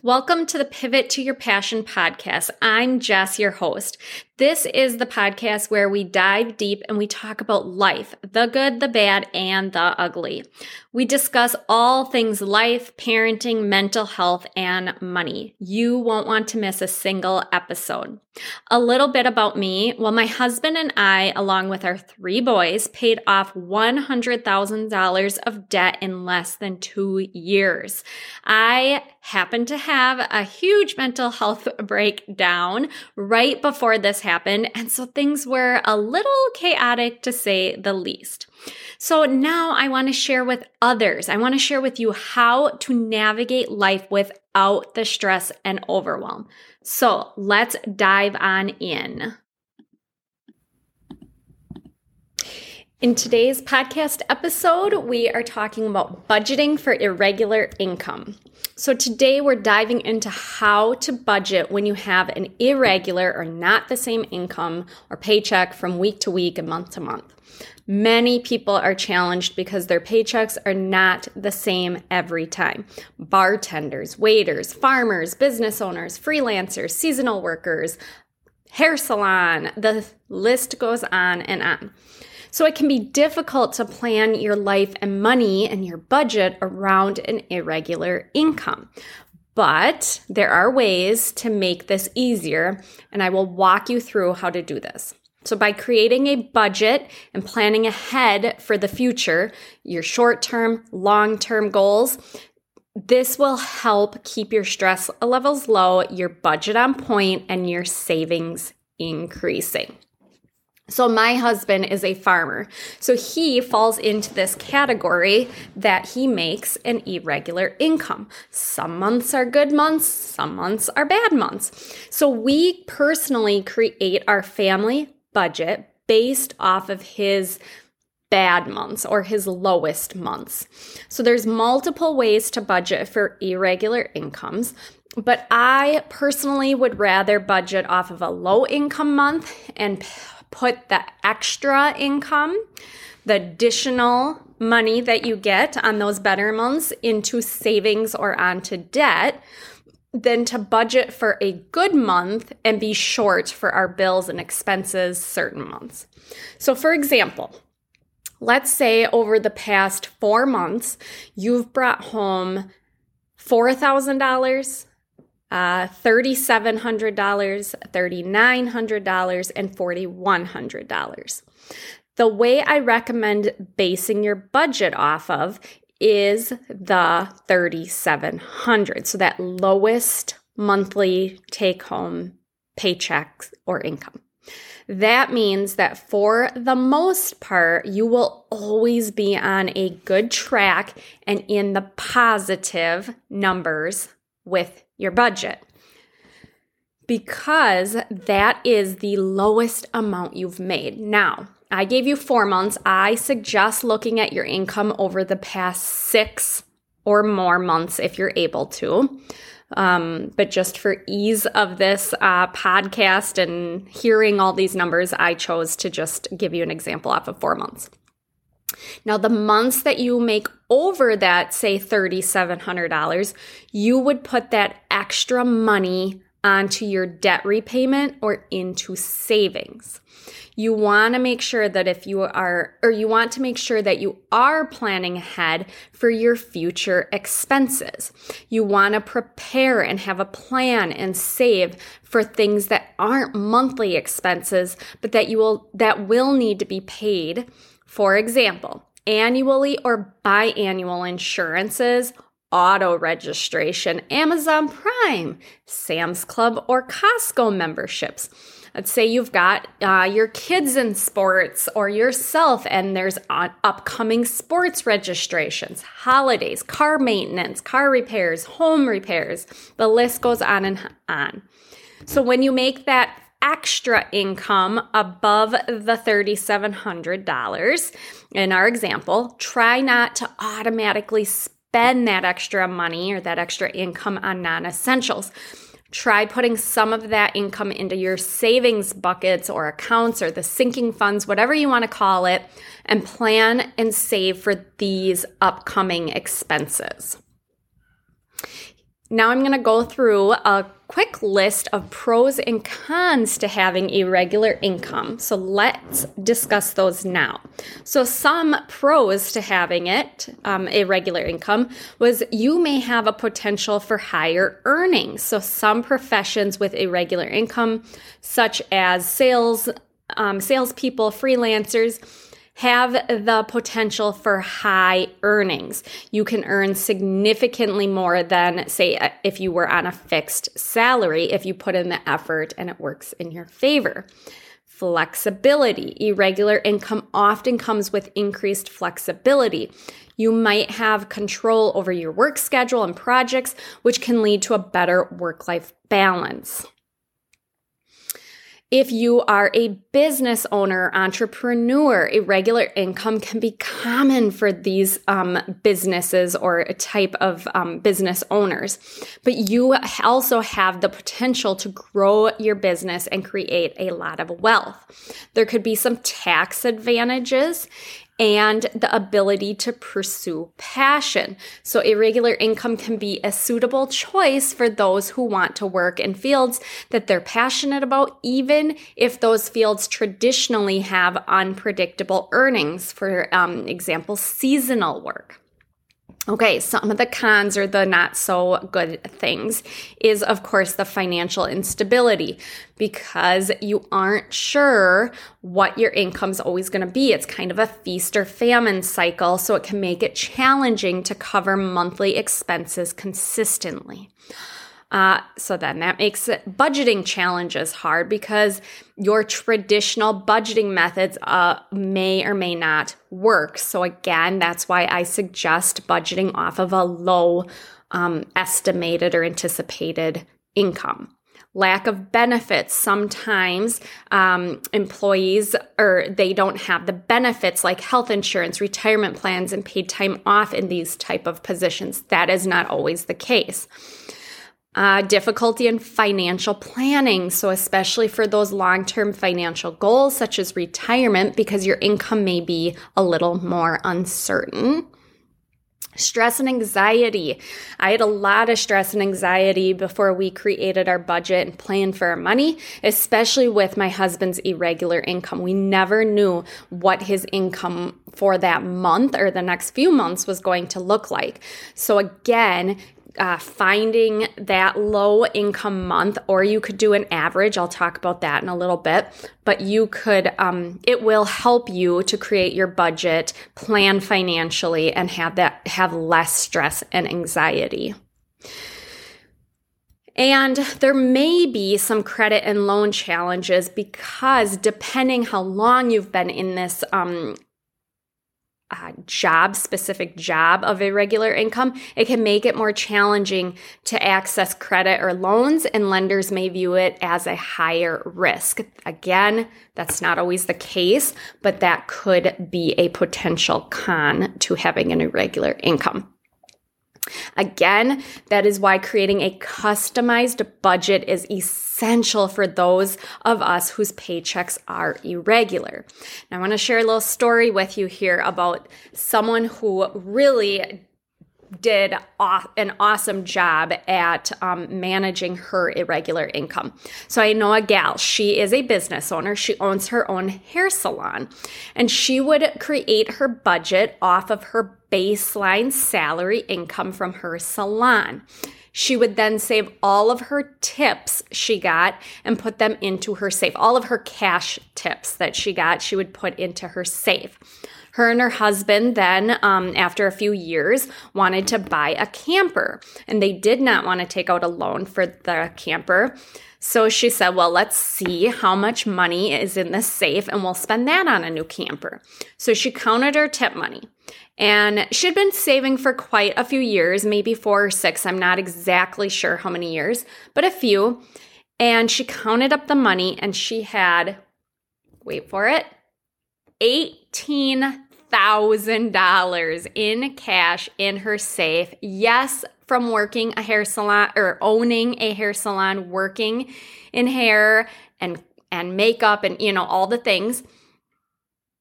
Welcome to the Pivot to Your Passion podcast. I'm Jess, your host. This is the podcast where we dive deep and we talk about life the good, the bad, and the ugly. We discuss all things life, parenting, mental health, and money. You won't want to miss a single episode. A little bit about me. Well, my husband and I, along with our three boys, paid off $100,000 of debt in less than two years. I happened to have a huge mental health breakdown right before this happened. And so things were a little chaotic to say the least. So now I want to share with others. I want to share with you how to navigate life without the stress and overwhelm. So let's dive on in. In today's podcast episode, we are talking about budgeting for irregular income. So, today we're diving into how to budget when you have an irregular or not the same income or paycheck from week to week and month to month. Many people are challenged because their paychecks are not the same every time. Bartenders, waiters, farmers, business owners, freelancers, seasonal workers, hair salon, the list goes on and on. So it can be difficult to plan your life and money and your budget around an irregular income. But there are ways to make this easier, and I will walk you through how to do this. So, by creating a budget and planning ahead for the future, your short term, long term goals, this will help keep your stress levels low, your budget on point, and your savings increasing. So, my husband is a farmer. So, he falls into this category that he makes an irregular income. Some months are good months, some months are bad months. So, we personally create our family budget based off of his bad months or his lowest months. So, there's multiple ways to budget for irregular incomes. But I personally would rather budget off of a low income month and put the extra income, the additional money that you get on those better months into savings or onto debt than to budget for a good month and be short for our bills and expenses certain months. So, for example, let's say over the past four months, you've brought home $4,000, uh, $3,700, $3,900, and $4,100. The way I recommend basing your budget off of is the 3700 so that lowest monthly take home paycheck or income that means that for the most part, you will always be on a good track and in the positive numbers with your budget because that is the lowest amount you've made. Now, I gave you four months. I suggest looking at your income over the past six or more months if you're able to. Um, but just for ease of this uh, podcast and hearing all these numbers, I chose to just give you an example off of four months. Now, the months that you make over that, say $3,700, you would put that extra money onto your debt repayment or into savings. You want to make sure that if you are, or you want to make sure that you are planning ahead for your future expenses. You want to prepare and have a plan and save for things that aren't monthly expenses, but that you will, that will need to be paid for example, annually or biannual insurances, auto registration, Amazon Prime, Sam's Club, or Costco memberships. Let's say you've got uh, your kids in sports or yourself, and there's upcoming sports registrations, holidays, car maintenance, car repairs, home repairs. The list goes on and on. So when you make that extra income above the $3,700 in our example, try not to automatically spend that extra money or that extra income on non essentials. Try putting some of that income into your savings buckets or accounts or the sinking funds, whatever you want to call it, and plan and save for these upcoming expenses. Now I'm going to go through a quick list of pros and cons to having irregular income. So let's discuss those now. So, some pros to having it, um, irregular income, was you may have a potential for higher earnings. So, some professions with irregular income, such as sales, um, salespeople, freelancers, have the potential for high earnings. You can earn significantly more than, say, uh, if you were on a fixed salary, if you put in the effort and it works in your favor. Flexibility. Irregular income often comes with increased flexibility. You might have control over your work schedule and projects, which can lead to a better work life balance. If you are a business owner, entrepreneur, irregular income can be common for these um, businesses or a type of um, business owners. But you also have the potential to grow your business and create a lot of wealth. There could be some tax advantages and the ability to pursue passion. So, irregular income can be a suitable choice for those who want to work in fields that they're passionate about, even if those fields traditionally have unpredictable earnings. For um, example, seasonal work. Okay, some of the cons or the not so good things is, of course, the financial instability because you aren't sure what your income's always going to be. It's kind of a feast or famine cycle, so it can make it challenging to cover monthly expenses consistently. Uh, so then that makes budgeting challenges hard because your traditional budgeting methods uh, may or may not work. So again, that's why I suggest budgeting off of a low um, estimated or anticipated income. Lack of benefits. Sometimes um, employees or they don't have the benefits like health insurance retirement plans and paid time off in these type of positions. That is not always the case uh, difficulty in financial planning. So, especially for those long term financial goals, such as retirement, because your income may be a little more uncertain. Stress and anxiety. I had a lot of stress and anxiety before we created our budget and planned for our money, especially with my husband's irregular income. We never knew what his income for that month or the next few months was going to look like. So, again, uh, finding that low income month, or you could do an average. I'll talk about that in a little bit. But you could, um, it will help you to create your budget, plan financially, and have that have less stress and anxiety. And there may be some credit and loan challenges because depending how long you've been in this um, uh, job specific job of irregular income, it can make it more challenging to access credit or loans, and lenders may view it as a higher risk. Again, that's not always the case, but that could be a potential con to having an irregular income. Again, that is why creating a customized budget is essential for those of us whose paychecks are irregular. Now, I want to share a little story with you here about someone who really did an awesome job at um, managing her irregular income. So I know a gal, she is a business owner. She owns her own hair salon, and she would create her budget off of her baseline salary income from her salon. She would then save all of her tips she got and put them into her safe. All of her cash tips that she got, she would put into her safe. Her and her husband then, um, after a few years, wanted to buy a camper, and they did not want to take out a loan for the camper. So she said, Well, let's see how much money is in the safe, and we'll spend that on a new camper. So she counted her tip money. And she'd been saving for quite a few years, maybe four or six. I'm not exactly sure how many years, but a few. And she counted up the money and she had, wait for it, $18,000 in cash in her safe. Yes, from working a hair salon or owning a hair salon, working in hair and and makeup and you know all the things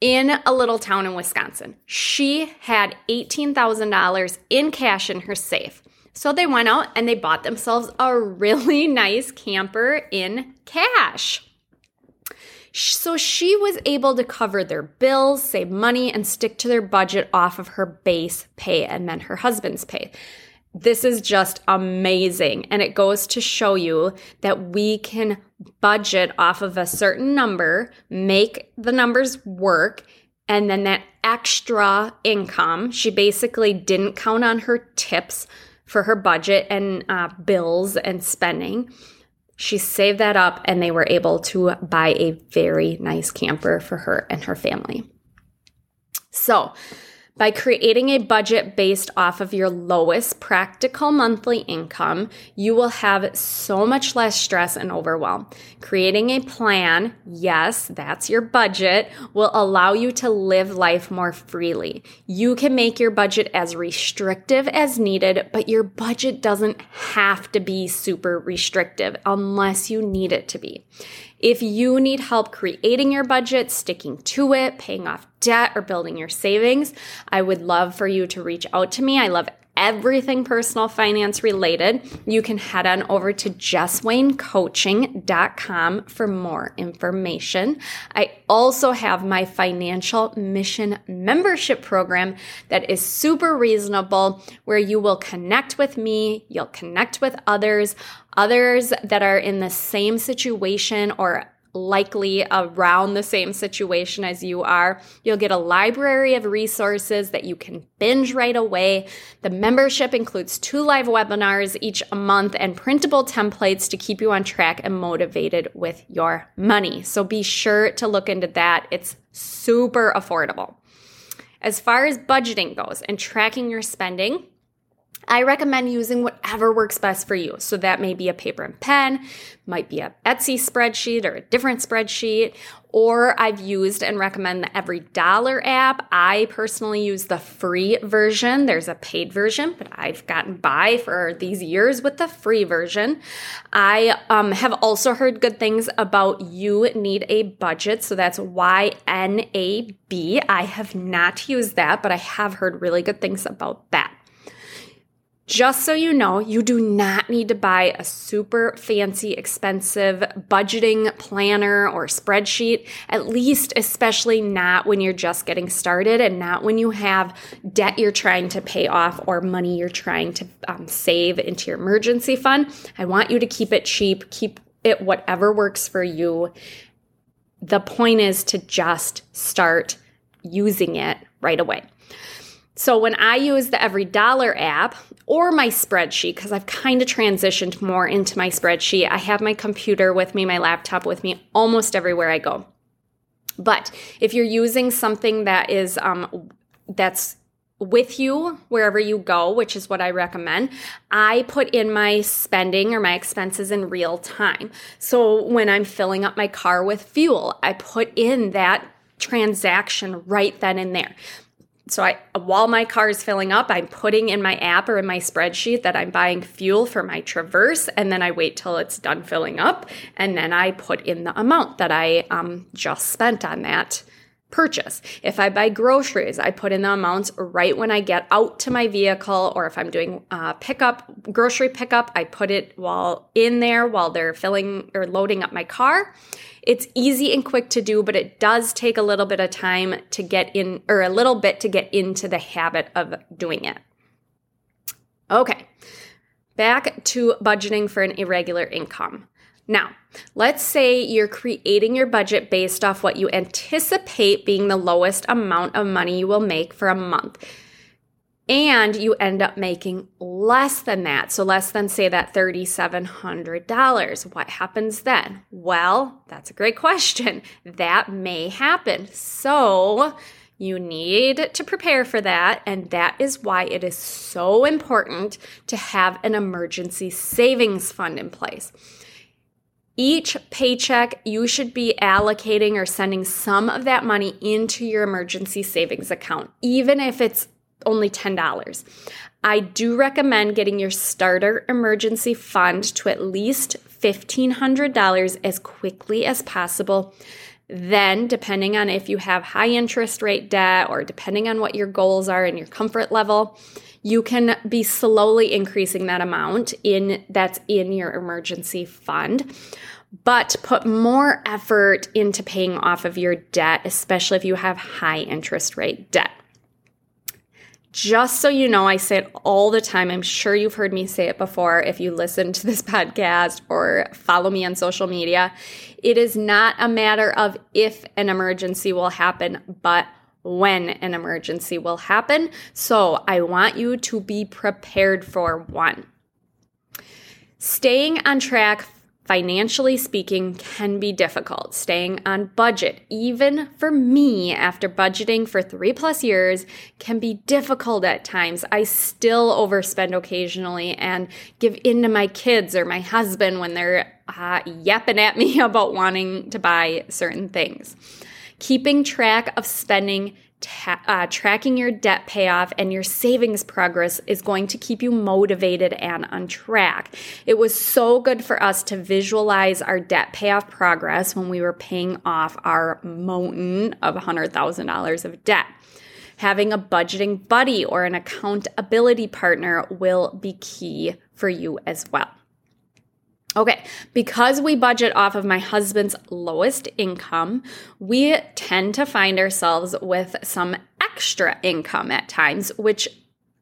in a little town in Wisconsin. She had $18,000 in cash in her safe. So they went out and they bought themselves a really nice camper in cash. So she was able to cover their bills, save money, and stick to their budget off of her base pay and then her husband's pay. This is just amazing. And it goes to show you that we can budget off of a certain number, make the numbers work, and then that extra income, she basically didn't count on her tips for her budget and uh, bills and spending. She saved that up and they were able to buy a very nice camper for her and her family. So, by creating a budget based off of your lowest practical monthly income, you will have so much less stress and overwhelm. Creating a plan, yes, that's your budget, will allow you to live life more freely. You can make your budget as restrictive as needed, but your budget doesn't have to be super restrictive unless you need it to be. If you need help creating your budget, sticking to it, paying off debt, or building your savings, I would love for you to reach out to me. I love everything personal finance related, you can head on over to jesswaynecoaching.com for more information. I also have my financial mission membership program that is super reasonable where you will connect with me, you'll connect with others, others that are in the same situation or likely around the same situation as you are. You'll get a library of resources that you can binge right away. The membership includes two live webinars each month and printable templates to keep you on track and motivated with your money. So be sure to look into that. It's super affordable. As far as budgeting goes and tracking your spending, I recommend using whatever works best for you. So that may be a paper and pen, might be a Etsy spreadsheet or a different spreadsheet, or I've used and recommend the Every Dollar app. I personally use the free version. There's a paid version, but I've gotten by for these years with the free version. I um, have also heard good things about You Need a Budget. So that's Y N A B. I have not used that, but I have heard really good things about that. Just so you know, you do not need to buy a super fancy, expensive budgeting planner or spreadsheet, at least, especially not when you're just getting started and not when you have debt you're trying to pay off or money you're trying to um, save into your emergency fund. I want you to keep it cheap, keep it whatever works for you. The point is to just start using it right away. So when I use the Every Dollar app or my spreadsheet, because I've kind of transitioned more into my spreadsheet, I have my computer with me, my laptop with me almost everywhere I go. But if you're using something that is um, that's with you wherever you go, which is what I recommend, I put in my spending or my expenses in real time. So when I'm filling up my car with fuel, I put in that transaction right then and there. So I while my car is filling up, I'm putting in my app or in my spreadsheet that I'm buying fuel for my Traverse, and then I wait till it's done filling up, and then I put in the amount that I um, just spent on that purchase. If I buy groceries, I put in the amounts right when I get out to my vehicle, or if I'm doing uh, pickup, grocery pickup, I put it while in there while they're filling or loading up my car. It's easy and quick to do, but it does take a little bit of time to get in, or a little bit to get into the habit of doing it. Okay, back to budgeting for an irregular income. Now, let's say you're creating your budget based off what you anticipate being the lowest amount of money you will make for a month. And you end up making less than that. So, less than, say, that $3,700. What happens then? Well, that's a great question. That may happen. So, you need to prepare for that. And that is why it is so important to have an emergency savings fund in place. Each paycheck, you should be allocating or sending some of that money into your emergency savings account, even if it's only $10. I do recommend getting your starter emergency fund to at least $1,500 as quickly as possible. Then, depending on if you have high interest rate debt or depending on what your goals are and your comfort level, you can be slowly increasing that amount in that's in your emergency fund but put more effort into paying off of your debt, especially if you have high interest rate debt. Just so you know, I say it all the time. I'm sure you've heard me say it before if you listen to this podcast or follow me on social media. It is not a matter of if an emergency will happen, but when an emergency will happen. So I want you to be prepared for one. Staying on track financially speaking, can be difficult. Staying on budget, even for me, after budgeting for three plus years, can be difficult at times. I still overspend occasionally and give in to my kids or my husband when they're uh, yapping at me about wanting to buy certain things. Keeping track of spending Ta- uh, tracking your debt payoff and your savings progress is going to keep you motivated and on track. It was so good for us to visualize our debt payoff progress when we were paying off our mountain of $100,000 of debt. Having a budgeting buddy or an accountability partner will be key for you as well. Okay, because we budget off of my husband's lowest income, we tend to find ourselves with some extra income at times, which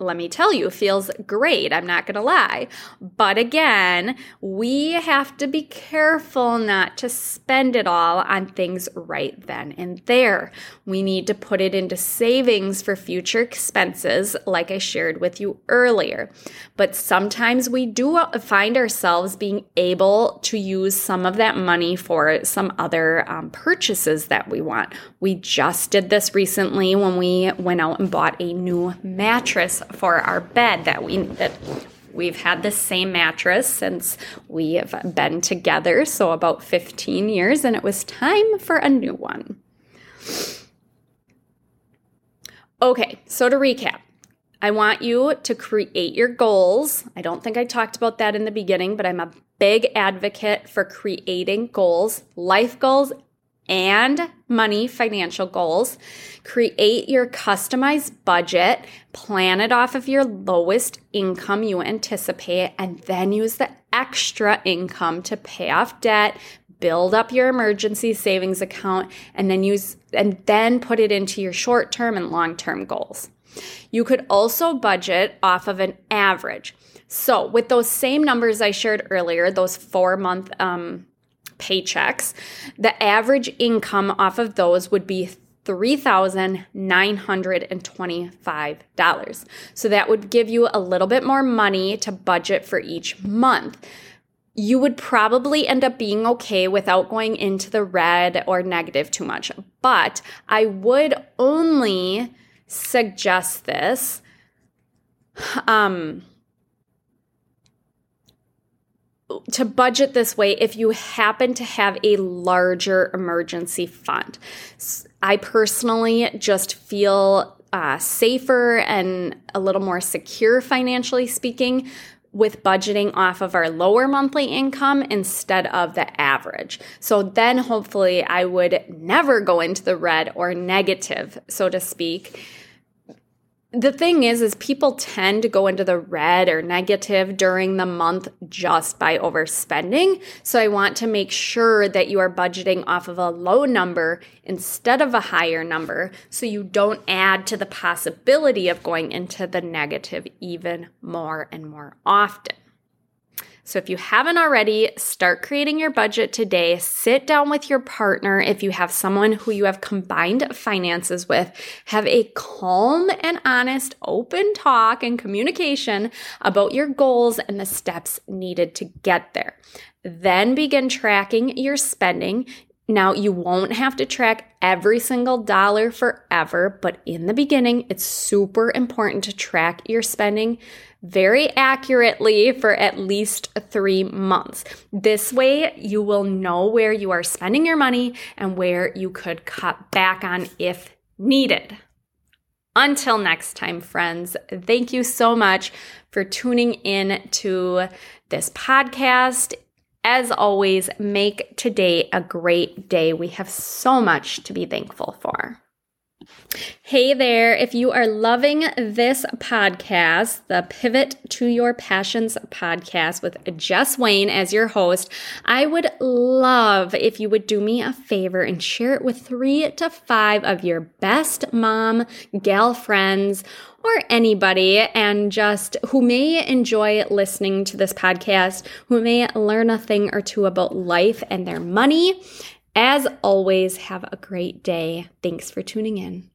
let me tell you, feels great. I'm not going to lie. But again, we have to be careful not to spend it all on things right then and there. We need to put it into savings for future expenses, like I shared with you earlier. But sometimes we do find ourselves being able to use some of that money for some other um, purchases that we want. We just did this recently when we went out and bought a new mattress for our bed that we that we've had the same mattress since we have been together, so about 15 years, and it was time for a new one. Okay, so to recap, I want you to create your goals. I don't think I talked about that in the beginning, but I'm a big advocate for creating goals, life goals, and money financial goals. Create your customized budget, plan it off of your lowest income you anticipate, and then use the extra income to pay off debt, build up your emergency savings account, and then use and then put it into your short-term and long-term goals. You could also budget off of an average. So, with those same numbers I shared earlier, those four month um, paychecks, the average income off of those would be $3,925. So that would give you a little bit more money to budget for each month. You would probably end up being okay without going into the red or negative too much. But I would only suggest this um, to budget this way if you happen to have a larger emergency fund. I personally just feel uh, safer and a little more secure financially speaking with budgeting off of our lower monthly income instead of the average. So then hopefully I would never go into the red or negative, so to speak the thing is is people tend to go into the red or negative during the month just by overspending. So i want to make sure that you are budgeting off of a low number instead of a higher number so you don't add to the possibility of going into the negative even more and more often so if you haven't already, start creating your budget today. Sit down with your partner if you have someone who you have combined finances with. Have a calm and honest, open talk and communication about your goals and the steps needed to get there. Then begin tracking your spending. Now, you won't have to track every single dollar forever, but in the beginning, it's super important to track your spending very accurately for at least three months. This way, you will know where you are spending your money and where you could cut back on if needed. Until next time, friends, thank you so much for tuning in to this podcast. As always, make today a great day. We have so much to be thankful for. Hey there, if you are loving this podcast, the Pivot to Your Passions podcast with Jess Wayne as your host, I would love if you would do me a favor and share it with three to five of your best mom, gal friends, or anybody and just who may enjoy listening to this podcast, who may learn a thing or two about life and their money. As always, have a great day. Thanks for tuning in.